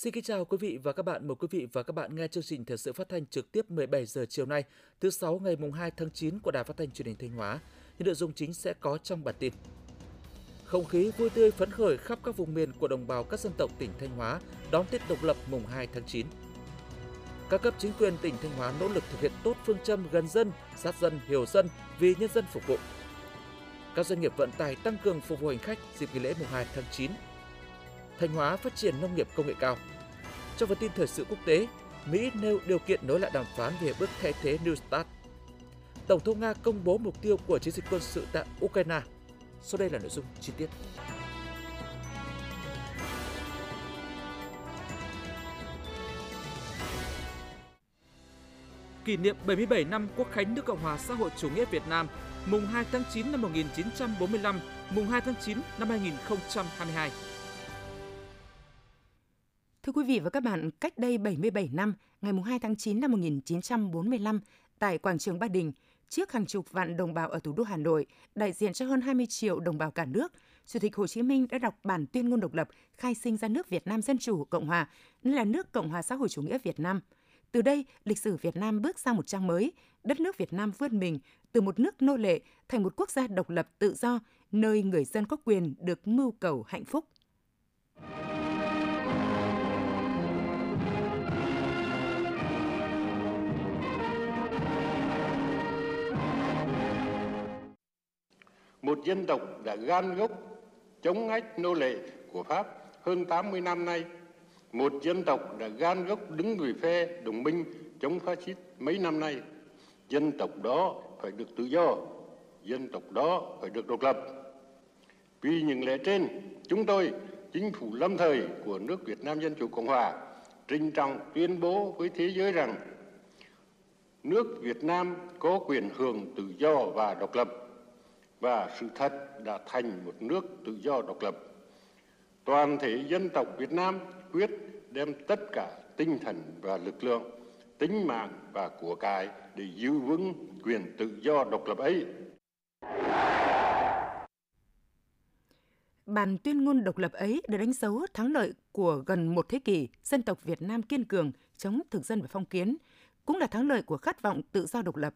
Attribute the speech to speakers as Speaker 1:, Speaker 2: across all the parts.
Speaker 1: Xin kính chào quý vị và các bạn. Mời quý vị và các bạn nghe chương trình thời sự phát thanh trực tiếp 17 giờ chiều nay, thứ sáu ngày mùng 2 tháng 9 của Đài Phát thanh Truyền hình Thanh Hóa. Những nội dung chính sẽ có trong bản tin. Không khí vui tươi phấn khởi khắp các vùng miền của đồng bào các dân tộc tỉnh Thanh Hóa đón Tết độc lập mùng 2 tháng 9. Các cấp chính quyền tỉnh Thanh Hóa nỗ lực thực hiện tốt phương châm gần dân, sát dân, hiểu dân vì nhân dân phục vụ. Các doanh nghiệp vận tải tăng cường phục vụ hành khách dịp nghỉ lễ mùng 2 tháng 9 Thanh Hóa phát triển nông nghiệp công nghệ cao. Trong phần tin thời sự quốc tế, Mỹ nêu điều kiện nối lại đàm phán về bước thay thế New START. Tổng thống Nga công bố mục tiêu của chiến dịch quân sự tại Ukraine. Sau đây là nội dung chi tiết. Kỷ niệm 77 năm Quốc khánh nước Cộng hòa xã hội chủ nghĩa Việt Nam, mùng 2 tháng 9 năm 1945, mùng 2 tháng 9 năm 2022.
Speaker 2: Thưa quý vị và các bạn, cách đây 77 năm, ngày 2 tháng 9 năm 1945, tại quảng trường Ba Đình, trước hàng chục vạn đồng bào ở thủ đô Hà Nội, đại diện cho hơn 20 triệu đồng bào cả nước, Chủ tịch Hồ Chí Minh đã đọc bản tuyên ngôn độc lập khai sinh ra nước Việt Nam Dân Chủ Cộng Hòa, nên là nước Cộng hòa xã hội chủ nghĩa Việt Nam. Từ đây, lịch sử Việt Nam bước sang một trang mới, đất nước Việt Nam vươn mình từ một nước nô lệ thành một quốc gia độc lập tự do, nơi người dân có quyền được mưu cầu hạnh phúc.
Speaker 3: Một dân tộc đã gan gốc chống ách nô lệ của Pháp hơn 80 năm nay, một dân tộc đã gan gốc đứng về phe đồng minh chống phát xít mấy năm nay. Dân tộc đó phải được tự do, dân tộc đó phải được độc lập. Vì những lẽ trên, chúng tôi, chính phủ lâm thời của nước Việt Nam Dân Chủ Cộng Hòa, trinh trọng tuyên bố với thế giới rằng nước Việt Nam có quyền hưởng tự do và độc lập và sự thật đã thành một nước tự do độc lập. Toàn thể dân tộc Việt Nam quyết đem tất cả tinh thần và lực lượng, tính mạng và của cải để giữ vững quyền tự do độc lập ấy.
Speaker 2: Bản tuyên ngôn độc lập ấy đã đánh dấu thắng lợi của gần một thế kỷ dân tộc Việt Nam kiên cường chống thực dân và phong kiến, cũng là thắng lợi của khát vọng tự do độc lập.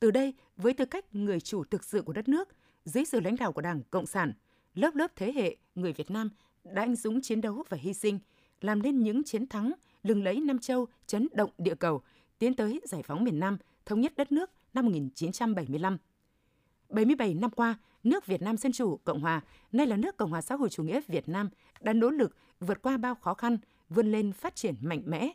Speaker 2: Từ đây, với tư cách người chủ thực sự của đất nước, dưới sự lãnh đạo của Đảng Cộng sản, lớp lớp thế hệ người Việt Nam đã anh dũng chiến đấu và hy sinh, làm nên những chiến thắng lừng lẫy Nam Châu, chấn động địa cầu, tiến tới giải phóng miền Nam, thống nhất đất nước năm 1975. 77 năm qua, nước Việt Nam Dân Chủ Cộng Hòa, nay là nước Cộng hòa xã hội chủ nghĩa Việt Nam, đã nỗ lực vượt qua bao khó khăn, vươn lên phát triển mạnh mẽ.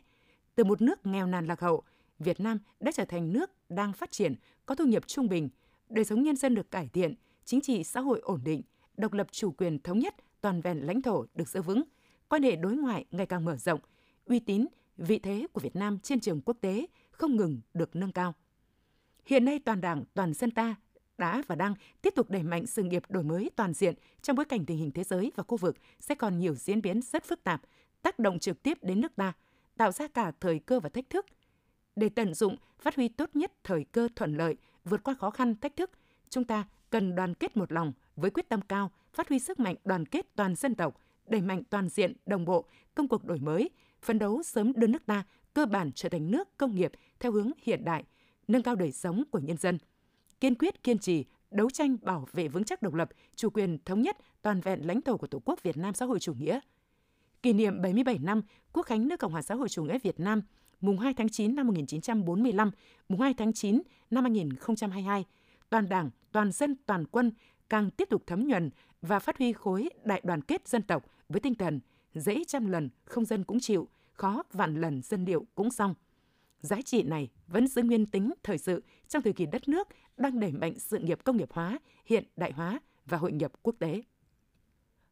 Speaker 2: Từ một nước nghèo nàn lạc hậu, Việt Nam đã trở thành nước đang phát triển, có thu nhập trung bình, đời sống nhân dân được cải thiện, chính trị xã hội ổn định, độc lập chủ quyền thống nhất, toàn vẹn lãnh thổ được giữ vững, quan hệ đối ngoại ngày càng mở rộng, uy tín, vị thế của Việt Nam trên trường quốc tế không ngừng được nâng cao. Hiện nay toàn Đảng, toàn dân ta đã và đang tiếp tục đẩy mạnh sự nghiệp đổi mới toàn diện trong bối cảnh tình hình thế giới và khu vực sẽ còn nhiều diễn biến rất phức tạp, tác động trực tiếp đến nước ta, tạo ra cả thời cơ và thách thức. Để tận dụng, phát huy tốt nhất thời cơ thuận lợi, vượt qua khó khăn, thách thức, chúng ta cần đoàn kết một lòng với quyết tâm cao, phát huy sức mạnh đoàn kết toàn dân tộc, đẩy mạnh toàn diện, đồng bộ công cuộc đổi mới, phấn đấu sớm đưa nước ta cơ bản trở thành nước công nghiệp theo hướng hiện đại, nâng cao đời sống của nhân dân. Kiên quyết kiên trì đấu tranh bảo vệ vững chắc độc lập, chủ quyền thống nhất toàn vẹn lãnh thổ của Tổ quốc Việt Nam xã hội chủ nghĩa. Kỷ niệm 77 năm Quốc khánh nước Cộng hòa xã hội chủ nghĩa Việt Nam, mùng 2 tháng 9 năm 1945, mùng 2 tháng 9 năm 2022 toàn Đảng, toàn dân, toàn quân càng tiếp tục thấm nhuần và phát huy khối đại đoàn kết dân tộc với tinh thần dễ trăm lần không dân cũng chịu, khó vạn lần dân điệu cũng xong. Giá trị này vẫn giữ nguyên tính thời sự trong thời kỳ đất nước đang đẩy mạnh sự nghiệp công nghiệp hóa, hiện đại hóa và hội nhập quốc tế.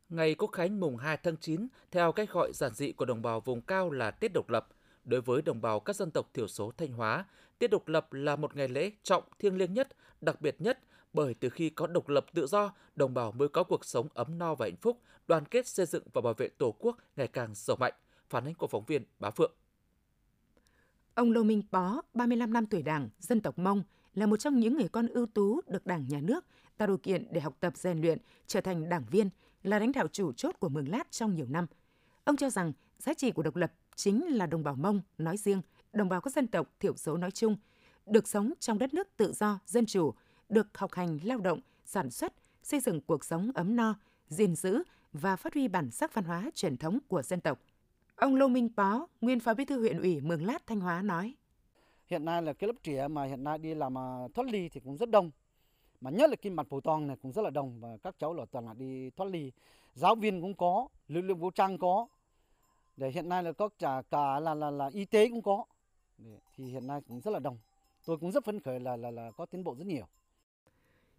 Speaker 1: Ngày Quốc khánh mùng 2 tháng 9, theo cách gọi giản dị của đồng bào vùng cao là Tết độc lập – Đối với đồng bào các dân tộc thiểu số Thanh Hóa, Tết độc lập là một ngày lễ trọng thiêng liêng nhất, đặc biệt nhất bởi từ khi có độc lập tự do, đồng bào mới có cuộc sống ấm no và hạnh phúc, đoàn kết xây dựng và bảo vệ Tổ quốc ngày càng giàu mạnh. Phản ánh của phóng viên Bá Phượng.
Speaker 2: Ông Lô Minh Bó, 35 năm tuổi Đảng, dân tộc Mông, là một trong những người con ưu tú được Đảng, Nhà nước tạo điều kiện để học tập rèn luyện, trở thành đảng viên, là lãnh đạo chủ chốt của Mường Lát trong nhiều năm. Ông cho rằng giá trị của độc lập chính là đồng bào Mông nói riêng, đồng bào các dân tộc thiểu số nói chung, được sống trong đất nước tự do, dân chủ, được học hành lao động, sản xuất, xây dựng cuộc sống ấm no, gìn giữ và phát huy bản sắc văn hóa truyền thống của dân tộc. Ông Lô Minh Pó, nguyên phó bí thư huyện ủy Mường Lát Thanh Hóa nói:
Speaker 4: Hiện nay là cái lớp trẻ mà hiện nay đi làm à, thoát ly thì cũng rất đông. Mà nhất là cái mặt phổ tòng này cũng rất là đông và các cháu là toàn là đi thoát ly. Giáo viên cũng có, lực lượng vũ trang có. Để hiện nay là có cả cả là là là y tế cũng có. Để, thì hiện nay cũng rất là đông. Tôi cũng rất phấn khởi là là là có tiến bộ rất nhiều.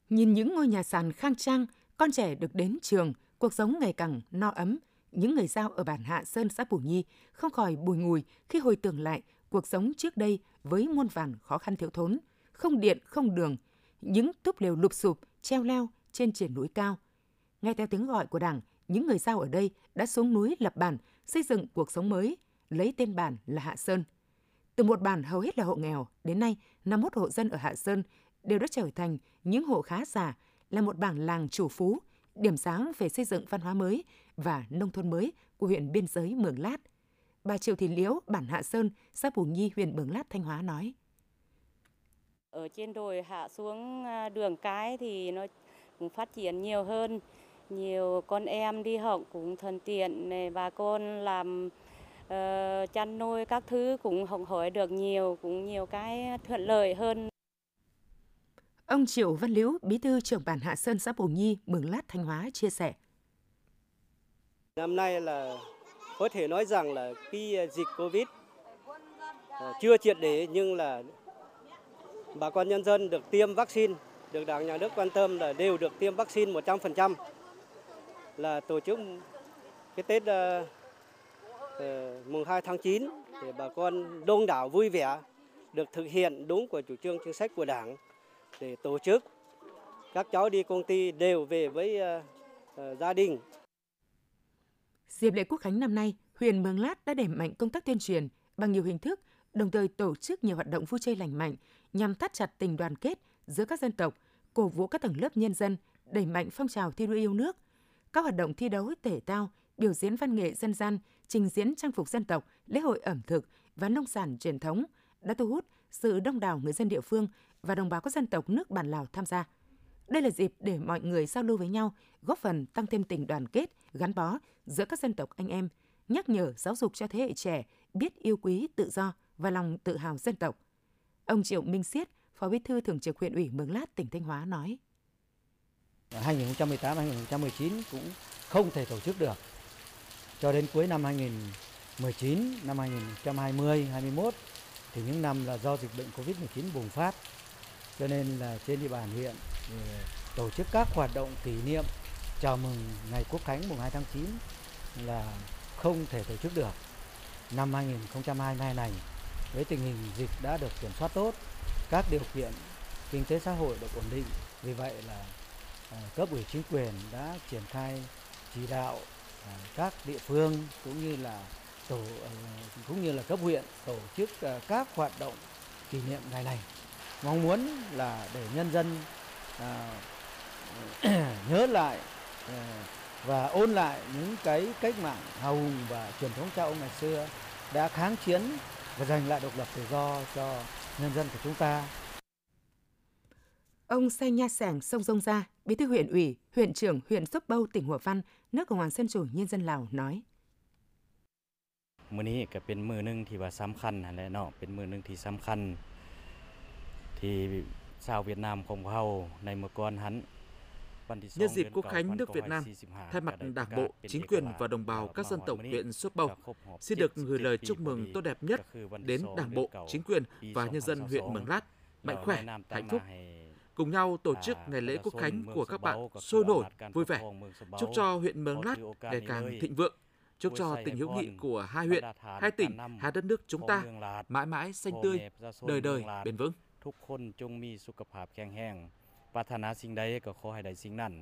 Speaker 2: Nhìn những ngôi nhà sàn khang trang, con trẻ được đến trường, cuộc sống ngày càng no ấm, những người giao ở bản Hạ Sơn xã Bù Nhi không khỏi bùi ngùi khi hồi tưởng lại cuộc sống trước đây với muôn vàn khó khăn thiếu thốn, không điện, không đường, những túp lều lụp sụp, treo leo trên triển núi cao. Nghe theo tiếng gọi của Đảng, những người giao ở đây đã xuống núi lập bản, xây dựng cuộc sống mới, lấy tên bản là Hạ Sơn. Từ một bản hầu hết là hộ nghèo, đến nay 51 hộ dân ở Hạ Sơn đều đã trở thành những hộ khá giả, là một bản làng chủ phú, điểm sáng về xây dựng văn hóa mới và nông thôn mới của huyện biên giới Mường Lát. Bà Triệu Thị Liễu, bản Hạ Sơn, xã Bù Nhi, huyện Mường Lát, Thanh Hóa nói.
Speaker 5: Ở trên đồi hạ xuống à, đường cái thì nó cũng phát triển nhiều hơn. Nhiều con em đi học cũng thuận tiện, này, bà con làm uh, chăn nuôi các thứ cũng học hỏi được nhiều, cũng nhiều cái thuận lợi hơn.
Speaker 2: Ông Triệu Văn Liễu, bí thư trưởng bản Hạ Sơn xã Bù Nhi, Mường Lát, Thanh Hóa chia sẻ.
Speaker 6: Năm nay là có thể nói rằng là cái dịch Covid ờ, chưa triệt để nhưng là bà con nhân dân được tiêm vaccine, được Đảng Nhà nước quan tâm là đều được tiêm vaccine 100%. Là tổ chức cái Tết uh, uh, mùng 2 tháng 9 để bà con đông đảo vui vẻ được thực hiện đúng của chủ trương chính sách của Đảng để tổ chức các cháu đi công ty đều về với uh, uh, gia đình.
Speaker 2: Dịp lễ quốc khánh năm nay, huyện Mường Lát đã đẩy mạnh công tác tuyên truyền bằng nhiều hình thức, đồng thời tổ chức nhiều hoạt động vui chơi lành mạnh nhằm thắt chặt tình đoàn kết giữa các dân tộc, cổ vũ các tầng lớp nhân dân, đẩy mạnh phong trào thi đua yêu nước. Các hoạt động thi đấu thể thao, biểu diễn văn nghệ dân gian, trình diễn trang phục dân tộc, lễ hội ẩm thực và nông sản truyền thống đã thu hút sự đông đảo người dân địa phương và đồng bào các dân tộc nước bản Lào tham gia. Đây là dịp để mọi người giao lưu với nhau, góp phần tăng thêm tình đoàn kết, gắn bó giữa các dân tộc anh em, nhắc nhở giáo dục cho thế hệ trẻ biết yêu quý tự do và lòng tự hào dân tộc. Ông Triệu Minh Siết, Phó Bí thư Thường trực huyện ủy Mường Lát, tỉnh Thanh Hóa nói.
Speaker 4: 2018-2019 cũng không thể tổ chức được. Cho đến cuối năm 2019, năm 2020, 2021 thì những năm là do dịch bệnh Covid-19 bùng phát. Cho nên là trên địa bàn huyện tổ chức các hoạt động kỷ niệm chào mừng ngày Quốc khánh mùng 2 tháng 9 là không thể tổ chức được. Năm 2022 này với tình hình dịch đã được kiểm soát tốt, các điều kiện kinh tế xã hội được ổn định. Vì vậy là Ờ, cấp ủy chính quyền đã triển khai chỉ đạo ờ, các địa phương cũng như là tổ ờ, cũng như là cấp huyện tổ chức các hoạt động kỷ niệm ngày này. Mong muốn là để nhân dân nhớ lại và ôn lại những cái cách mạng hào hùng và truyền thống cha ông ngày xưa đã kháng chiến và giành lại độc lập tự do cho nhân dân của chúng ta.
Speaker 2: Ông Say Nha Sẻng Sông Dông Gia, Bí thư huyện ủy, huyện trưởng huyện Sốp Bâu, tỉnh Hòa Văn, nước Cộng hòa Dân chủ Nhân dân Lào nói.
Speaker 7: มื้อนี้ก็เป็นมื้อนึงที่ว่าสำคัญนั่นแหละเนาะเป็นมื้อนึงที่สำคัญที่ชาวเวียดนามของเฮาในเมื่อก่อนหัน
Speaker 1: Nhân dịp Quốc khánh nước Việt Nam, thay mặt Đảng bộ, chính quyền và đồng bào các dân tộc huyện Suốt Bầu, xin được gửi lời chúc mừng tốt đẹp nhất đến Đảng bộ, chính quyền và nhân dân huyện Mường Lát, mạnh khỏe, hạnh phúc. Cùng nhau tổ chức ngày lễ Quốc khánh của các bạn sôi nổi, vui vẻ. Chúc cho huyện Mường Lát ngày càng thịnh vượng. Chúc cho tình hữu nghị của hai huyện, hai tỉnh, hai đất nước chúng ta mãi mãi xanh tươi, đời đời bền vững.
Speaker 7: ทุกคนจงมีสุขภาพแข็งแรงปรารถนาสิ่งใดก็ขอให้ได้สิ่งนั้น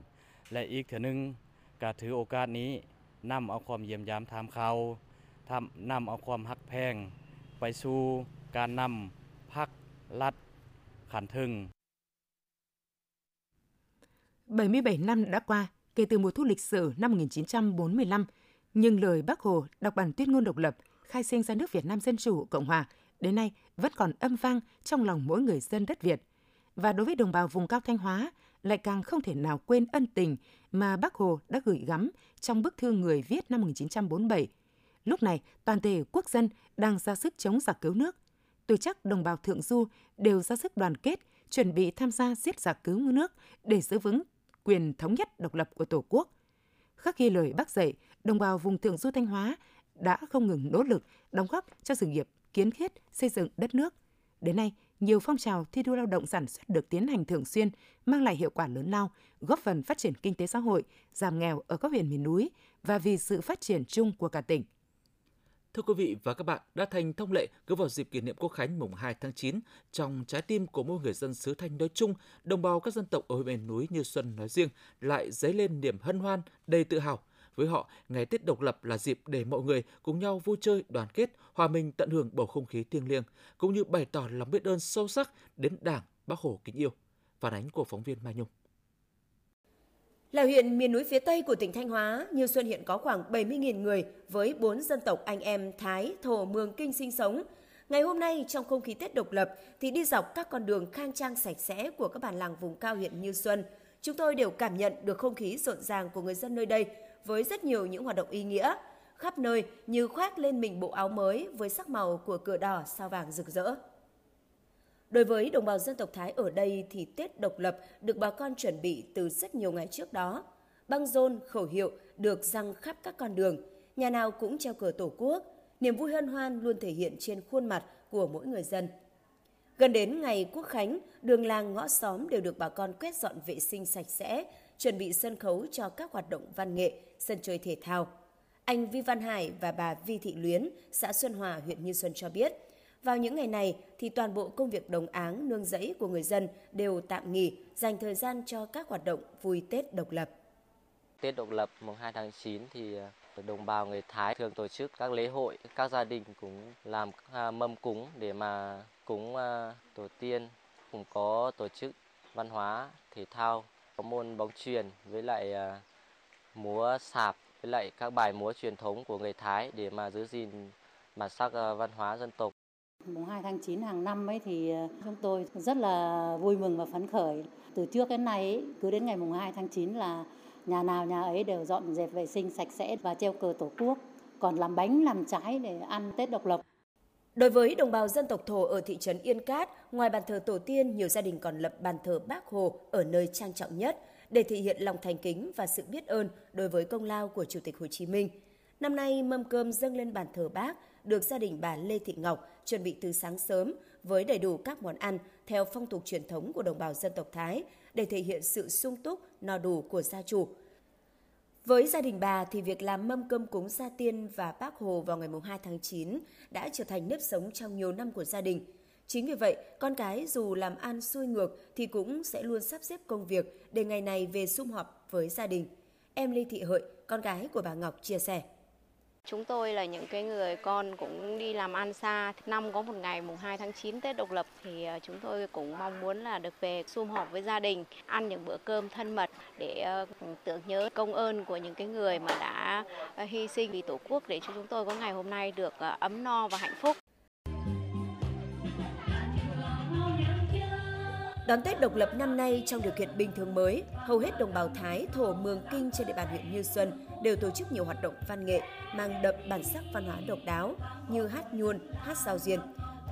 Speaker 7: และอีกเถอนึงก็ถือโอกาสนี้นำเอาความเยี่ยมยามถามข่าวทำนำเอาความฮักแพง ไปสู่การนำพักรัฐขันทึง
Speaker 2: 77 năm đã qua kể từ mùa thu lịch sử năm 1945, nhưng lời Bác Hồ đọc bản tuyên ngôn độc lập khai sinh ra nước Việt Nam Dân Chủ Cộng Hòa đến nay vẫn còn âm vang trong lòng mỗi người dân đất Việt. Và đối với đồng bào vùng cao Thanh Hóa, lại càng không thể nào quên ân tình mà Bác Hồ đã gửi gắm trong bức thư người viết năm 1947. Lúc này, toàn thể quốc dân đang ra sức chống giặc cứu nước. Tôi chắc đồng bào Thượng Du đều ra sức đoàn kết, chuẩn bị tham gia giết giặc cứu nước để giữ vững quyền thống nhất độc lập của Tổ quốc. Khắc ghi lời bác dạy, đồng bào vùng Thượng Du Thanh Hóa đã không ngừng nỗ lực đóng góp cho sự nghiệp kiến thiết xây dựng đất nước. Đến nay, nhiều phong trào thi đua lao động sản xuất được tiến hành thường xuyên, mang lại hiệu quả lớn lao, góp phần phát triển kinh tế xã hội, giảm nghèo ở các huyện miền núi và vì sự phát triển chung của cả tỉnh.
Speaker 1: Thưa quý vị và các bạn, đã thành thông lệ cứ vào dịp kỷ niệm Quốc khánh mùng 2 tháng 9, trong trái tim của mỗi người dân xứ Thanh nói chung, đồng bào các dân tộc ở miền núi như Xuân nói riêng lại dấy lên niềm hân hoan đầy tự hào. Với họ, ngày Tết độc lập là dịp để mọi người cùng nhau vui chơi, đoàn kết, hòa mình tận hưởng bầu không khí thiêng liêng, cũng như bày tỏ lòng biết ơn sâu sắc đến Đảng, Bác Hồ kính yêu. Phản ánh của phóng viên Mai Nhung.
Speaker 8: Là huyện miền núi phía Tây của tỉnh Thanh Hóa, Như Xuân hiện có khoảng 70.000 người với 4 dân tộc anh em Thái, Thổ, Mường, Kinh sinh sống. Ngày hôm nay trong không khí Tết độc lập thì đi dọc các con đường khang trang sạch sẽ của các bản làng vùng cao huyện Như Xuân, chúng tôi đều cảm nhận được không khí rộn ràng của người dân nơi đây với rất nhiều những hoạt động ý nghĩa. Khắp nơi như khoác lên mình bộ áo mới với sắc màu của cờ đỏ sao vàng rực rỡ. Đối với đồng bào dân tộc Thái ở đây thì Tết độc lập được bà con chuẩn bị từ rất nhiều ngày trước đó. Băng rôn, khẩu hiệu được răng khắp các con đường, nhà nào cũng treo cờ Tổ quốc, niềm vui hân hoan luôn thể hiện trên khuôn mặt của mỗi người dân. Gần đến ngày Quốc Khánh, đường làng ngõ xóm đều được bà con quét dọn vệ sinh sạch sẽ, chuẩn bị sân khấu cho các hoạt động văn nghệ, sân chơi thể thao. Anh Vi Văn Hải và bà Vi Thị Luyến, xã Xuân Hòa, huyện Như Xuân cho biết – vào những ngày này thì toàn bộ công việc đồng áng nương rẫy của người dân đều tạm nghỉ, dành thời gian cho các hoạt động vui Tết độc lập.
Speaker 9: Tết độc lập mùng 2 tháng 9 thì à, đồng bào người Thái thường tổ chức các lễ hội, các gia đình cũng làm à, mâm cúng để mà cúng à, tổ tiên, cũng có tổ chức văn hóa, thể thao, có môn bóng chuyền với lại múa sạp với lại các bài múa truyền thống của người Thái để mà giữ gìn bản sắc văn hóa dân tộc.
Speaker 10: Mùng 2 tháng 9 hàng năm ấy thì ờ, chúng tôi rất là vui mừng và phấn khởi. Từ trước đến nay ấy, cứ đến ngày mùng 2 tháng 9 là nhà nào nhà ấy đều dọn dẹp vệ sinh sạch sẽ và treo cờ Tổ quốc, còn làm bánh làm trái để ăn Tết độc lập.
Speaker 8: Đối với đồng bào dân tộc Thổ ở thị trấn Yên Cát, ngoài bàn thờ tổ tiên, nhiều gia đình còn lập bàn thờ Bác Hồ ở nơi trang trọng nhất để thể hiện lòng thành kính và sự biết ơn đối với công lao của Chủ tịch Hồ Chí Minh. Năm nay, mâm cơm dâng lên bàn thờ Bác được gia đình bà Lê Thị Ngọc chuẩn bị từ sáng sớm với đầy đủ các món ăn theo phong tục truyền thống của đồng bào dân tộc Thái để thể hiện sự sung túc, no đủ của gia chủ. Với gia đình bà thì việc làm mâm cơm cúng gia tiên và bác Hồ vào ngày 2 tháng 9 đã trở thành nếp sống trong nhiều năm của gia đình. Chính vì vậy, con cái dù làm ăn xuôi ngược thì cũng sẽ luôn sắp xếp công việc để ngày này về sum họp với gia đình. Em Lê Thị Hợi, con gái của bà Ngọc chia sẻ.
Speaker 11: Chúng tôi là những cái người con cũng đi làm ăn xa. Năm có một ngày mùng 2 tháng 9 Tết độc lập thì ờ, chúng tôi cũng mong muốn là được về sum họp với gia đình, ăn những bữa cơm thân mật để ờ, tưởng nhớ công ơn của những cái người mà đã ờ, hy sinh vì Tổ quốc để cho chúng tôi có ngày hôm nay được ấm no và hạnh phúc.
Speaker 8: Đón Tết độc lập năm nay trong điều kiện bình thường mới, hầu hết đồng bào Thái, Thổ, Mường Kinh trên địa bàn huyện Như Xuân đều tổ chức nhiều hoạt động văn nghệ mang đậm bản sắc văn hóa độc đáo như hát nhuôn, hát sao diên.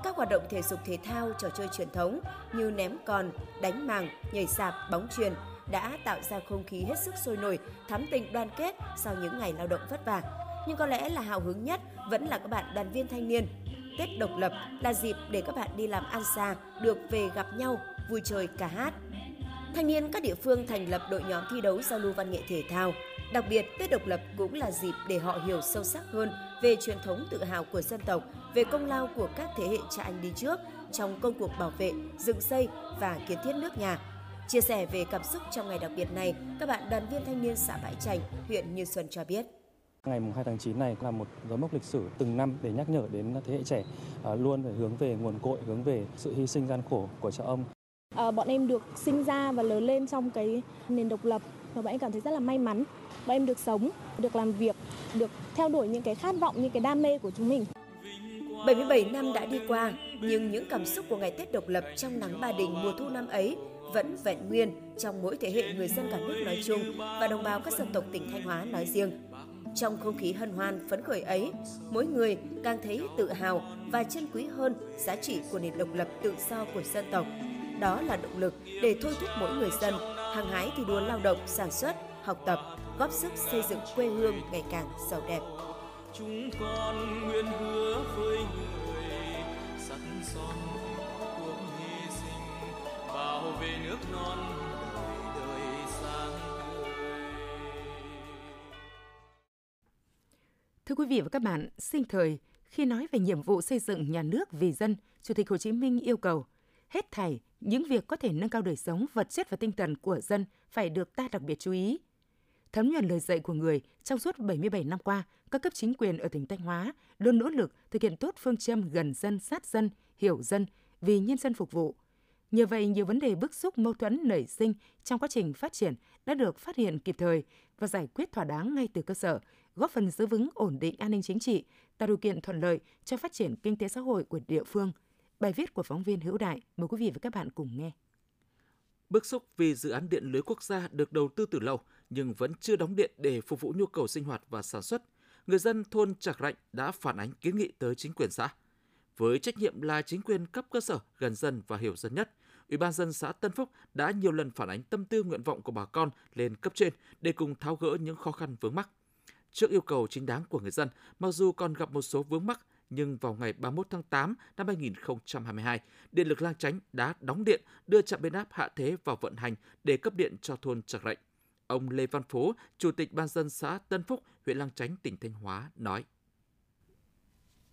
Speaker 8: Các hoạt động thể dục thể thao, trò chơi truyền thống như ném còn, đánh màng, nhảy sạp, bóng truyền đã tạo ra không khí hết sức sôi nổi, thắm tình đoàn kết sau những ngày lao động vất vả. Nhưng có lẽ là hào hứng nhất vẫn là các bạn đoàn viên thanh niên. Tết độc lập là dịp để các bạn đi làm ăn xa, được về gặp nhau, vui chơi ca hát. Thanh niên các địa phương thành lập đội nhóm thi đấu giao lưu văn nghệ thể thao. Đặc biệt, Tết độc lập cũng là dịp để họ hiểu sâu sắc hơn về truyền thống tự hào của dân tộc, về công lao của các thế hệ cha anh đi trước trong công cuộc bảo vệ, dựng xây và kiến thiết nước nhà. Chia sẻ về cảm xúc trong ngày đặc biệt này, các bạn đoàn viên thanh niên xã Bãi Trành, huyện Như Xuân cho biết.
Speaker 12: Ngày 2 tháng 9 này là một dấu mốc lịch sử từng năm để nhắc nhở đến thế hệ trẻ à, luôn phải hướng về nguồn cội, hướng về sự hy sinh gian khổ của cha ông.
Speaker 13: À, bọn em được sinh ra và lớn lên trong cái nền độc lập và bọn em cảm thấy rất là may mắn. Bọn em được sống, được làm việc, được theo đuổi những cái khát vọng, những cái đam mê của chúng mình.
Speaker 8: 77 năm đã đi qua, nhưng những cảm xúc của ngày Tết độc lập trong nắng Ba Đình mùa thu năm ấy vẫn vẹn nguyên trong mỗi thế hệ người dân cả nước nói chung và đồng bào các dân tộc tỉnh Thanh Hóa nói riêng. Trong không khí hân hoan, phấn khởi ấy, mỗi người càng thấy tự hào và trân quý hơn giá trị của nền độc lập tự do của dân tộc. Đó là động lực để thôi thúc mỗi người dân hăng hái thi đua lao động, sản xuất, học tập, góp sức xây dựng quê hương ngày càng giàu đẹp.
Speaker 14: Chúng con nguyện hứa với người sắt son cuộc hy sinh bảo vệ nước non đời đời sáng
Speaker 2: Thưa quý vị và các bạn, sinh thời, khi nói về nhiệm vụ xây dựng nhà nước vì dân, Chủ tịch Hồ Chí Minh yêu cầu hết thảy những việc có thể nâng cao đời sống vật chất và tinh thần của dân phải được ta đặc biệt chú ý. Thấm nhuần lời dạy của người, trong suốt 77 năm qua, các cấp chính quyền ở tỉnh Thanh Hóa luôn nỗ lực thực hiện tốt phương châm gần dân, sát dân, hiểu dân, vì nhân dân phục vụ. Nhờ vậy, nhiều vấn đề bức xúc mâu thuẫn nảy sinh trong quá trình phát triển đã được phát hiện kịp thời và giải quyết thỏa đáng ngay từ cơ sở, góp phần giữ vững ổn định an ninh chính trị, tạo điều kiện thuận lợi cho phát triển kinh tế xã hội của địa phương. Bài viết của phóng viên Hữu Đại, mời quý vị và các bạn cùng nghe.
Speaker 1: Bức xúc vì dự án điện lưới quốc gia được đầu tư từ lâu nhưng vẫn chưa đóng điện để phục vụ nhu cầu sinh hoạt và sản xuất, người dân thôn Trạc Rạnh đã phản ánh kiến nghị tới chính quyền xã. Với trách nhiệm là chính quyền cấp cơ sở gần dân và hiểu dân nhất, Ủy ban dân xã Tân Phúc đã nhiều lần phản ánh tâm tư nguyện vọng của bà con lên cấp trên để cùng tháo gỡ những khó khăn vướng mắc. Trước yêu cầu chính đáng của người dân, mặc dù còn gặp một số vướng mắc, nhưng vào ngày 31 tháng 8 năm 2022, Điện lực Lang Chánh đã đóng điện, đưa trạm biến áp hạ thế vào vận hành để cấp điện cho thôn Trạc Rạnh. Ông Lê Văn Phố, Chủ tịch Ban dân xã Tân Phúc, huyện Lang Chánh, tỉnh Thanh Hóa nói.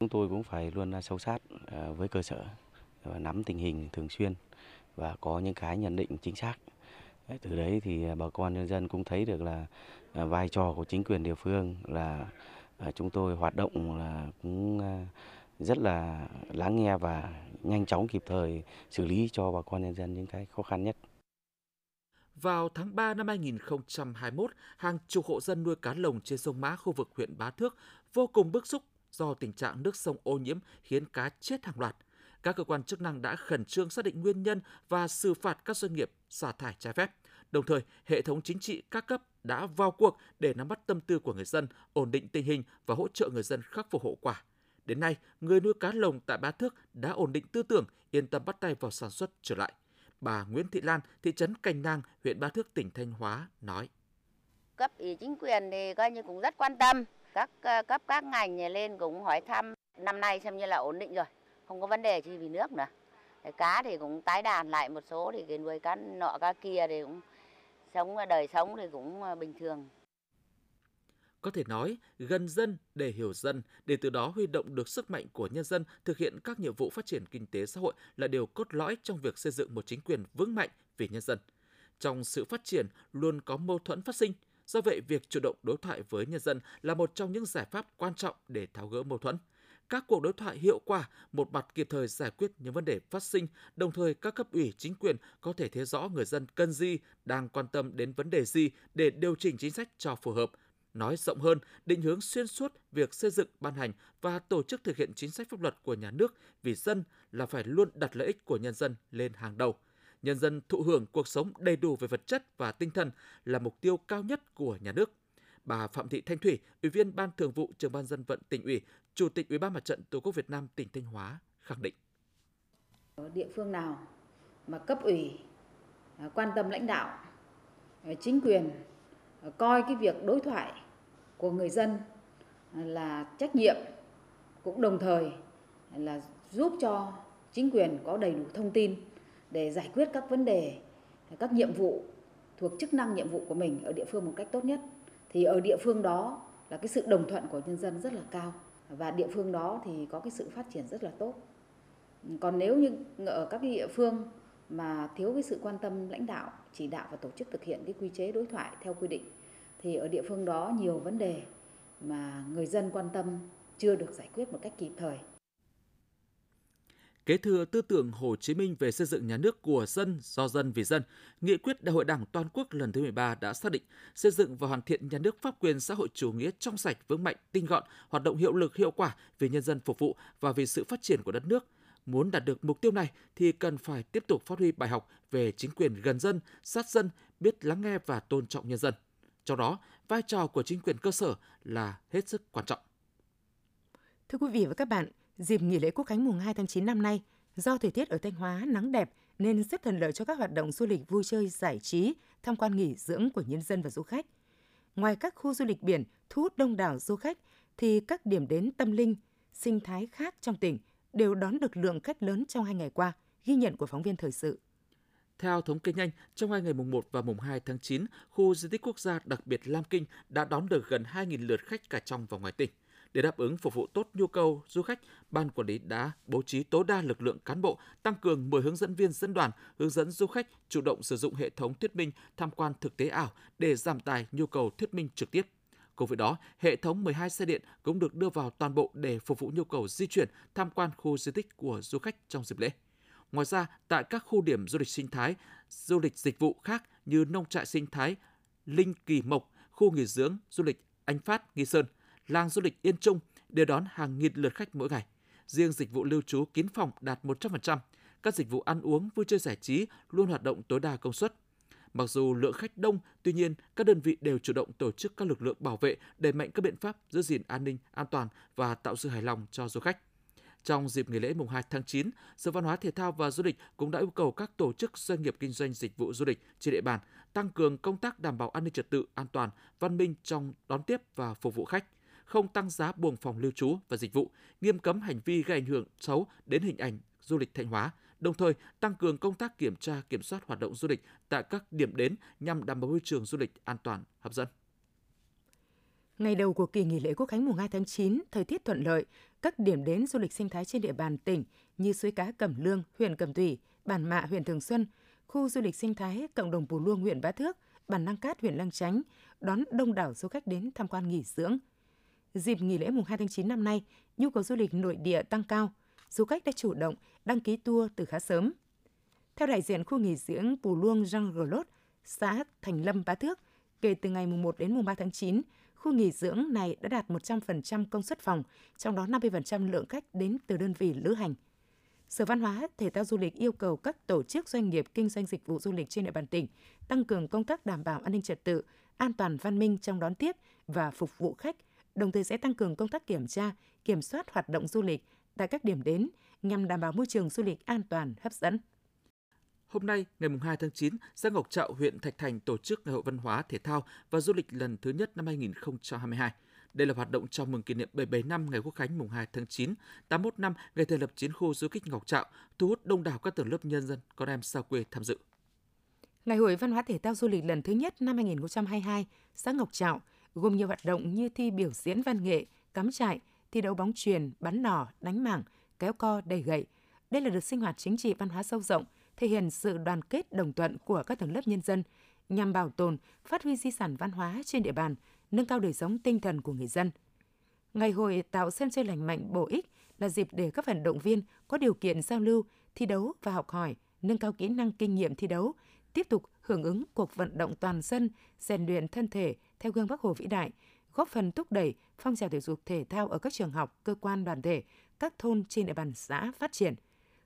Speaker 15: Chúng tôi cũng phải luôn sâu sát à, với cơ sở và nắm tình hình thường xuyên và có những cái nhận định chính xác. Từ đấy thì bà con nhân dân cũng thấy được là à, vai trò của chính quyền địa phương là chúng tôi hoạt động là cũng ờ, rất là lắng nghe và nhanh chóng kịp thời xử lý cho bà con nhân dân những cái khó khăn nhất.
Speaker 1: Vào tháng 3 năm 2021, hàng chục hộ dân nuôi cá lồng trên sông Mã khu vực huyện Bá Thước vô cùng bức xúc do tình trạng nước sông ô nhiễm khiến cá chết hàng loạt. Các cơ quan chức năng đã khẩn trương xác định nguyên nhân và xử phạt các doanh nghiệp xả thải trái phép. Đồng thời, hệ thống chính trị các cấp đã vào cuộc để nắm bắt tâm tư của người dân, ổn định tình hình và hỗ trợ người dân khắc phục hậu quả. Đến nay, người nuôi cá lồng tại Bá Thước đã ổn định tư tưởng, yên tâm bắt tay vào sản xuất trở lại. Bà Nguyễn Thị Lan, thị trấn Cành Nang, huyện Bá Thước, tỉnh Thanh Hóa nói.
Speaker 16: Cấp ủy chính quyền thì coi như cũng rất quan tâm, các ờ, cấp các ngành lên cũng hỏi thăm năm nay xem như là ổn định rồi, không có vấn đề gì vì nước nữa. Cá thì cũng tái đàn lại một số thì cái nuôi cá nọ cá kia thì cũng sống ờ, đời sống thì cũng ờ, bình thường.
Speaker 1: Có thể nói, gần dân để hiểu dân, để từ đó huy động được sức mạnh của nhân dân thực hiện các nhiệm vụ phát triển kinh tế xã hội là điều cốt lõi trong việc xây dựng một chính quyền vững mạnh vì nhân dân. Trong sự phát triển luôn có mâu thuẫn phát sinh, do vậy việc chủ động đối thoại với nhân dân là một trong những giải pháp quan trọng để tháo gỡ mâu thuẫn các cuộc đối thoại hiệu quả, một mặt kịp thời giải quyết những vấn đề phát sinh, đồng thời các cấp ủy chính quyền có thể thấy rõ người dân cần gì, đang quan tâm đến vấn đề gì để điều chỉnh chính sách cho phù hợp, nói rộng hơn, định hướng xuyên suốt việc xây dựng, ban hành và tổ chức thực hiện chính sách pháp luật của nhà nước vì dân là phải luôn đặt lợi ích của nhân dân lên hàng đầu. Nhân dân thụ hưởng cuộc sống đầy đủ về vật chất và tinh thần là mục tiêu cao nhất của nhà nước. Bà Phạm Thị Thanh Thủy, Ủy viên Ban Thường vụ Trường ban dân vận tỉnh ủy, Chủ tịch Ủy ban Mặt trận Tổ quốc Việt Nam tỉnh Thanh Hóa khẳng định.
Speaker 17: Ở địa phương nào mà cấp ủy à, quan tâm lãnh đạo, à, chính quyền à, coi cái việc đối thoại của người dân là trách nhiệm cũng đồng thời là giúp cho chính quyền có đầy đủ thông tin để giải quyết các vấn đề các nhiệm vụ thuộc chức năng nhiệm vụ của mình ở địa phương một cách tốt nhất thì ở địa phương đó là cái sự đồng thuận của nhân dân rất là cao và địa phương đó thì có cái sự phát triển rất là tốt. Còn nếu như ở các cái địa phương mà thiếu cái sự quan tâm lãnh đạo, chỉ đạo và tổ chức thực hiện cái quy chế đối thoại theo quy định, thì ở địa phương đó nhiều vấn đề mà người dân quan tâm chưa được giải quyết một cách kịp thời
Speaker 1: kế thừa tư tưởng Hồ Chí Minh về xây dựng nhà nước của dân, do dân vì dân, nghị quyết Đại hội Đảng toàn quốc lần thứ 13 đã xác định xây dựng và hoàn thiện nhà nước pháp quyền xã hội chủ nghĩa trong sạch, vững mạnh, tinh gọn, hoạt động hiệu lực hiệu quả vì nhân dân phục vụ và vì sự phát triển của đất nước. Muốn đạt được mục tiêu này thì cần phải tiếp tục phát huy bài học về chính quyền gần dân, sát dân, biết lắng nghe và tôn trọng nhân dân. Trong đó, vai trò của chính quyền cơ sở là hết sức quan trọng.
Speaker 2: Thưa quý vị và các bạn, dịp nghỉ lễ Quốc khánh mùng 2 tháng 9 năm nay, do thời tiết ở Thanh Hóa nắng đẹp nên rất thuận lợi cho các hoạt động du lịch vui chơi giải trí, tham quan nghỉ dưỡng của nhân dân và du khách. Ngoài các khu du lịch biển thu hút đông đảo du khách thì các điểm đến tâm linh, sinh thái khác trong tỉnh đều đón được lượng khách lớn trong hai ngày qua, ghi nhận của phóng viên thời sự.
Speaker 1: Theo thống kê nhanh, trong hai ngày mùng 1 và mùng 2 tháng 9, khu di tích quốc gia đặc biệt Lam Kinh đã đón được gần 2.000 lượt khách cả trong và ngoài tỉnh. Để đáp ứng phục vụ tốt nhu cầu du khách, ban quản lý đã bố trí tối đa lực lượng cán bộ, tăng cường 10 hướng dẫn viên dẫn đoàn, hướng dẫn du khách chủ động sử dụng hệ thống thuyết minh tham quan thực tế ảo để giảm tài nhu cầu thuyết minh trực tiếp. Cùng với đó, hệ thống 12 xe điện cũng được đưa vào toàn bộ để phục vụ nhu cầu di chuyển tham quan khu di tích của du khách trong dịp lễ. Ngoài ra, tại các khu điểm du lịch sinh thái, du lịch dịch vụ khác như nông trại sinh thái Linh Kỳ Mộc, khu nghỉ dưỡng du lịch Anh Phát, Nghi Sơn, làng du lịch Yên Trung đều đón hàng nghìn lượt khách mỗi ngày. Riêng dịch vụ lưu trú kín phòng đạt 100%, các dịch vụ ăn uống, vui chơi giải trí luôn hoạt động tối đa công suất. Mặc dù lượng khách đông, tuy nhiên các đơn vị đều chủ động tổ chức các lực lượng bảo vệ đẩy mạnh các biện pháp giữ gìn an ninh, an toàn và tạo sự hài lòng cho du khách. Trong dịp nghỉ lễ mùng 2 tháng 9, Sở Văn hóa Thể thao và Du lịch cũng đã yêu cầu các tổ chức doanh nghiệp kinh doanh dịch vụ du lịch trên địa bàn tăng cường công tác đảm bảo an ninh trật tự, an toàn, văn minh trong đón tiếp và phục vụ khách, không tăng giá buồng phòng lưu trú và dịch vụ, nghiêm cấm hành vi gây ảnh hưởng xấu đến hình ảnh du lịch Thanh Hóa, đồng thời tăng cường công tác kiểm tra kiểm soát hoạt động du lịch tại các điểm đến nhằm đảm bảo môi trường du lịch an toàn, hấp dẫn.
Speaker 2: Ngày đầu của kỳ nghỉ lễ Quốc khánh mùng 2 tháng 9, thời tiết thuận lợi, các điểm đến du lịch sinh thái trên địa bàn tỉnh như suối cá Cẩm Lương, huyện Cẩm Thủy, Bản Mạ, huyện Thường Xuân, khu du lịch sinh thái cộng đồng Pù Luông, huyện Bá Thước, Bản Năng Cát, huyện Lăng Chánh đón đông đảo du khách đến tham quan nghỉ dưỡng. Dịp nghỉ lễ mùng 2 tháng 9 năm nay, nhu cầu du lịch nội địa tăng cao, du khách đã chủ động đăng ký tour từ khá sớm. Theo đại diện khu nghỉ dưỡng Pù Luông Jean Glot, xã Thành Lâm, Bá Thước, kể từ ngày mùng 1 đến mùng 3 tháng 9, khu nghỉ dưỡng này đã đạt 100% công suất phòng, trong đó 50% lượng khách đến từ đơn vị lữ hành. Sở Văn hóa, Thể thao Du lịch yêu cầu các tổ chức doanh nghiệp kinh doanh dịch vụ du lịch trên địa bàn tỉnh tăng cường công tác đảm bảo an ninh trật tự, an toàn văn minh trong đón tiếp và phục vụ khách, đồng thời sẽ tăng cường công tác kiểm tra, kiểm soát hoạt động du lịch tại các điểm đến nhằm đảm bảo môi trường du lịch an toàn, hấp dẫn.
Speaker 1: Hôm nay, ngày 2 tháng 9, xã Ngọc Trạo, huyện Thạch Thành tổ chức Ngày hội Văn hóa, Thể thao và Du lịch lần thứ nhất năm 2022. Đây là hoạt động chào mừng kỷ niệm 77 năm ngày Quốc khánh mùng 2 tháng 9, 81 năm ngày thành lập chiến khu du kích Ngọc Trạo, thu hút đông đảo các tầng lớp nhân dân, con em xa quê tham dự.
Speaker 2: Ngày hội Văn hóa Thể thao Du lịch lần thứ nhất năm 2022, xã Ngọc Trạo gồm nhiều hoạt động như thi biểu diễn văn nghệ, cắm trại, thi đấu bóng truyền, bắn nỏ, đánh mảng, kéo co, đầy gậy. Đây là đợt sinh hoạt chính trị văn hóa sâu rộng, thể hiện sự đoàn kết đồng thuận của các tầng lớp nhân dân nhằm bảo tồn, phát huy di sản văn hóa trên địa bàn, nâng cao đời sống tinh thần của người dân. Ngày hội tạo sân chơi lành mạnh bổ ích là dịp để các vận động viên có điều kiện giao lưu, thi đấu và học hỏi, nâng cao kỹ năng kinh nghiệm thi đấu, tiếp tục hưởng ứng cuộc vận động toàn dân, rèn luyện thân thể theo gương Bắc Hồ vĩ đại, góp phần thúc đẩy phong trào thể dục thể thao ở các trường học, cơ quan đoàn thể, các thôn trên địa bàn xã phát triển.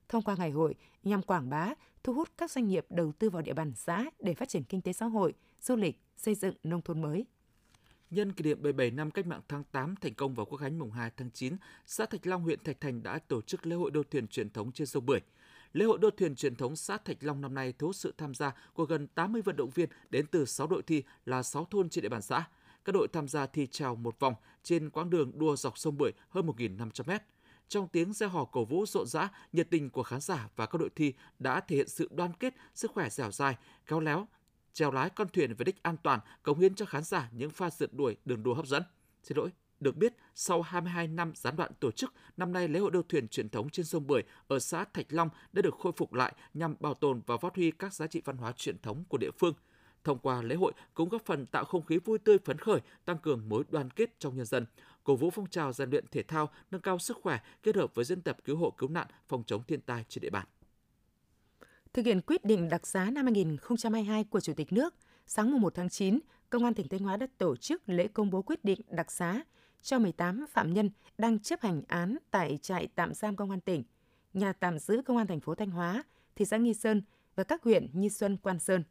Speaker 2: Thông qua ngày hội nhằm quảng bá, thu hút các doanh nghiệp đầu tư vào địa bàn xã để phát triển kinh tế xã hội, du lịch, xây dựng nông thôn mới.
Speaker 1: Nhân kỷ niệm 77 năm cách mạng tháng 8 thành công vào Quốc khánh mùng 2 tháng 9, xã Thạch Long, huyện Thạch Thành đã tổ chức lễ hội đua thuyền truyền thống trên sông Bưởi. Lễ hội đua thuyền truyền thống xã Thạch Long năm nay thu hút sự tham gia của gần 80 vận động viên đến từ 6 đội thi là 6 thôn trên địa bàn xã. Các đội tham gia thi trèo một vòng trên quãng đường đua dọc sông Bưởi hơn 1.500 mét. Trong tiếng reo hò cổ vũ rộn rã, nhiệt tình của khán giả và các đội thi đã thể hiện sự đoan kết, sức khỏe dẻo dai, khéo léo, trèo lái con thuyền về đích an toàn, cống hiến cho khán giả những pha rượt đuổi đường đua hấp dẫn. Xin lỗi, được biết, sau 22 năm gián đoạn tổ chức, năm nay lễ hội đua thuyền truyền thống trên sông Bưởi ở xã Thạch Long đã được khôi phục lại nhằm bảo tồn và phát huy các giá trị văn hóa truyền thống của địa phương. Thông qua lễ hội cũng góp phần tạo không khí vui tươi phấn khởi, tăng cường mối đoàn kết trong nhân dân, cổ vũ phong trào rèn luyện thể thao, nâng cao sức khỏe kết hợp với diễn tập cứu hộ cứu nạn, phòng chống thiên tai trên địa bàn.
Speaker 2: Thực hiện quyết định đặc xá năm 2022 của Chủ tịch nước, sáng 1 tháng 9, Công an tỉnh Thanh Hóa đã tổ chức lễ công bố quyết định đặc xá cho 18 phạm nhân đang chấp hành án tại trại tạm giam Công an tỉnh, nhà tạm giữ Công an thành phố Thanh Hóa, thị xã Nghi Sơn và các huyện nghi Xuân, Quan Sơn.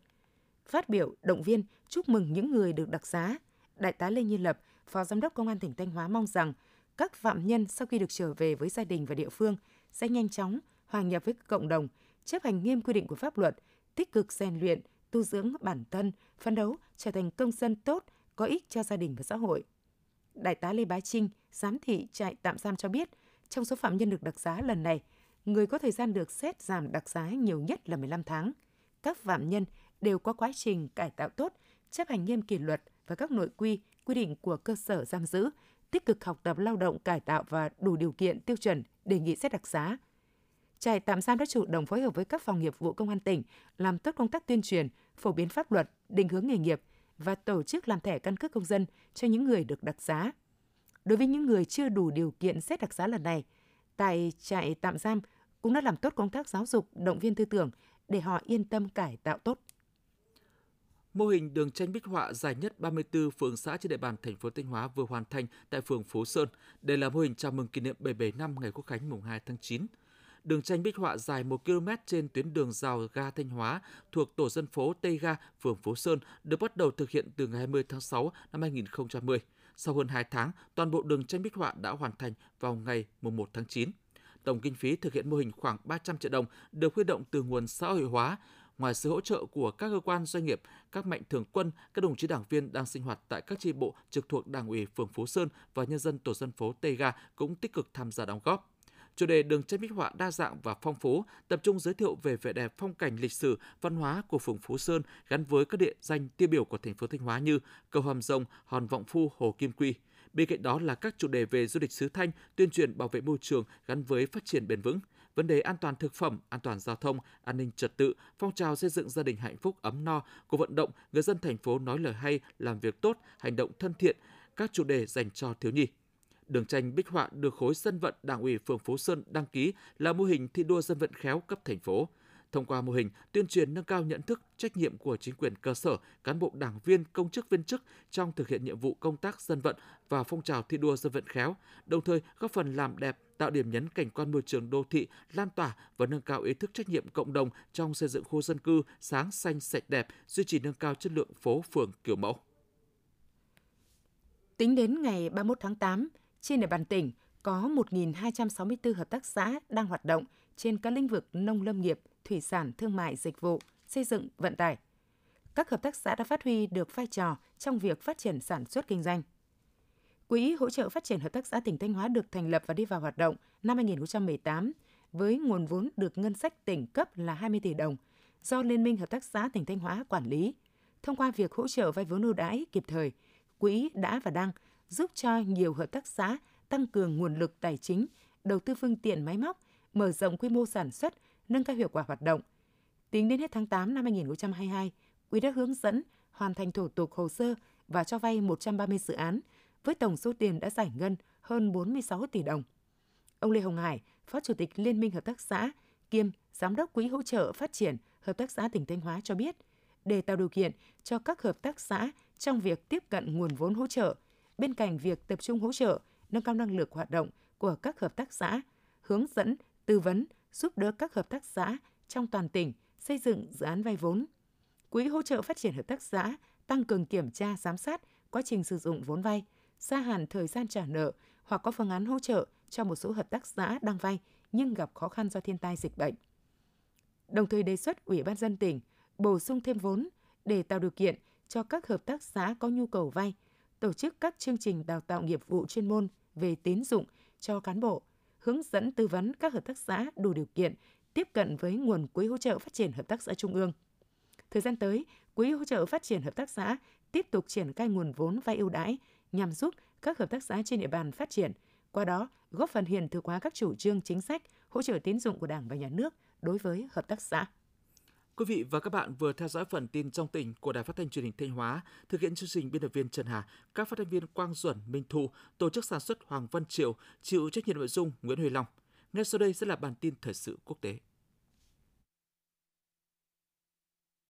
Speaker 2: Phát biểu động viên chúc mừng những người được đặc xá, Đại tá Lê Như Lập, Phó Giám đốc Công an tỉnh Thanh Hóa mong rằng các phạm nhân sau khi được trở về với gia đình và địa phương sẽ nhanh chóng hòa nhập với cộng đồng, chấp hành nghiêm quy định của pháp luật, tích cực rèn luyện, tu dưỡng bản thân, phấn đấu trở thành công dân tốt, có ích cho gia đình và xã hội. Đại tá Lê Bá Trinh, giám thị trại tạm giam cho biết, trong số phạm nhân được đặc giá lần này, người có thời gian được xét giảm đặc giá nhiều nhất là 15 tháng. Các phạm nhân đều có quá trình cải tạo tốt, chấp hành nghiêm kỷ luật và các nội quy, quy định của cơ sở giam giữ, tích cực học tập lao động cải tạo và đủ điều kiện tiêu chuẩn đề nghị xét đặc giá Trại tạm giam đã chủ động phối hợp với các phòng nghiệp vụ công an tỉnh làm tốt công tác tuyên truyền, phổ biến pháp luật, định hướng nghề nghiệp và tổ chức làm thẻ căn cước công dân cho những người được đặc giá. Đối với những người chưa đủ điều kiện xét đặc giá lần này, tại trại tạm giam cũng đã làm tốt công tác giáo dục, động viên tư tưởng để họ yên tâm cải tạo tốt.
Speaker 1: Mô hình đường tranh bích họa dài nhất 34 phường xã trên địa bàn thành phố Thanh Hóa vừa hoàn thành tại phường Phú Sơn. Đây là mô hình chào mừng kỷ niệm 77 năm ngày Quốc khánh mùng 2 tháng 9. Đường tranh bích họa dài 1 km trên tuyến đường rào ga Thanh Hóa thuộc tổ dân phố Tây Ga, phường Phú Sơn được bắt đầu thực hiện từ ngày 20 tháng 6 năm 2010. Sau hơn 2 tháng, toàn bộ đường tranh bích họa đã hoàn thành vào ngày 1 tháng 9. Tổng kinh phí thực hiện mô hình khoảng 300 triệu đồng được huy động từ nguồn xã hội hóa, ngoài sự hỗ trợ của các cơ quan doanh nghiệp, các mạnh thường quân, các đồng chí đảng viên đang sinh hoạt tại các tri bộ trực thuộc Đảng ủy phường Phú Sơn và nhân dân tổ dân phố Tây Ga cũng tích cực tham gia đóng góp. Chủ đề đường tranh bích họa đa dạng và phong phú, tập trung giới thiệu về vẻ đẹp phong cảnh lịch sử, văn hóa của phường Phú Sơn gắn với các địa danh tiêu biểu của thành phố Thanh Hóa như cầu Hàm Rồng, Hòn Vọng Phu, Hồ Kim Quy. Bên cạnh đó là các chủ đề về du lịch xứ Thanh, tuyên truyền bảo vệ môi trường gắn với phát triển bền vững, vấn đề an toàn thực phẩm, an toàn giao thông, an ninh trật tự, phong trào xây dựng gia đình hạnh phúc ấm no của vận động người dân thành phố nói lời hay, làm việc tốt, hành động thân thiện, các chủ đề dành cho thiếu nhi. Đường tranh bích họa được khối dân vận Đảng ủy phường Phú Sơn đăng ký là mô hình thi đua dân vận khéo cấp thành phố. Thông qua mô hình, tuyên truyền nâng cao nhận thức, trách nhiệm của chính quyền cơ sở, cán bộ đảng viên, công chức viên chức trong thực hiện nhiệm vụ công tác dân vận và phong trào thi đua dân vận khéo, đồng thời góp phần làm đẹp, tạo điểm nhấn cảnh quan môi trường đô thị, lan tỏa và nâng cao ý thức trách nhiệm cộng đồng trong xây dựng khu dân cư sáng xanh sạch đẹp, duy trì nâng cao chất lượng phố phường kiểu mẫu.
Speaker 2: Tính đến ngày 31 tháng 8, trên địa bàn tỉnh có 1.264 hợp tác xã đang hoạt động trên các lĩnh vực nông lâm nghiệp, thủy sản, thương mại, dịch vụ, xây dựng, vận tải. Các hợp tác xã đã phát huy được vai trò trong việc phát triển sản xuất kinh doanh. Quỹ hỗ trợ phát triển hợp tác xã tỉnh Thanh Hóa được thành lập và đi vào hoạt động năm 2018 với nguồn vốn được ngân sách tỉnh cấp là 20 tỷ đồng do Liên minh Hợp tác xã tỉnh Thanh Hóa quản lý. Thông qua việc hỗ trợ vay vốn ưu đãi kịp thời, quỹ đã và đang giúp cho nhiều hợp tác xã tăng cường nguồn lực tài chính, đầu tư phương tiện máy móc, mở rộng quy mô sản xuất, nâng cao hiệu quả hoạt động. Tính đến hết tháng 8 năm 2022, Quỹ đã hướng dẫn hoàn thành thủ tục hồ sơ và cho vay 130 dự án với tổng số tiền đã giải ngân hơn 46 tỷ đồng. Ông Lê Hồng Hải, Phó Chủ tịch Liên minh Hợp tác xã, kiêm Giám đốc Quỹ hỗ trợ phát triển Hợp tác xã tỉnh Thanh Hóa cho biết, để tạo điều kiện cho các hợp tác xã trong việc tiếp cận nguồn vốn hỗ trợ, bên cạnh việc tập trung hỗ trợ, nâng cao năng lực hoạt động của các hợp tác xã, hướng dẫn, tư vấn, giúp đỡ các hợp tác xã trong toàn tỉnh xây dựng dự án vay vốn. Quỹ hỗ trợ phát triển hợp tác xã tăng cường kiểm tra, giám sát quá trình sử dụng vốn vay, gia hạn thời gian trả nợ hoặc có phương án hỗ trợ cho một số hợp tác xã đang vay nhưng gặp khó khăn do thiên tai dịch bệnh. Đồng thời đề xuất Ủy ban dân tỉnh bổ sung thêm vốn để tạo điều kiện cho các hợp tác xã có nhu cầu vay, tổ chức các chương trình đào tạo nghiệp vụ chuyên môn về tín dụng cho cán bộ, hướng dẫn tư vấn các hợp tác xã đủ điều kiện tiếp cận với nguồn quỹ hỗ trợ phát triển hợp tác xã trung ương. Thời gian tới, quỹ hỗ trợ phát triển hợp tác xã tiếp tục triển khai nguồn vốn vay ưu đãi nhằm giúp các hợp tác xã trên địa bàn phát triển, qua đó góp phần hiện thực hóa các chủ trương chính sách hỗ trợ tín dụng của Đảng và Nhà nước đối với hợp tác xã.
Speaker 1: Quý vị và các bạn vừa theo dõi phần tin trong tỉnh của Đài Phát thanh Truyền hình Thanh Hóa, thực hiện chương trình biên tập viên Trần Hà, các phát thanh viên Quang Duẩn, Minh Thu, tổ chức sản xuất Hoàng Văn Triệu, chịu trách nhiệm nội dung Nguyễn huy Long. Ngay sau đây sẽ là bản tin thời sự quốc tế.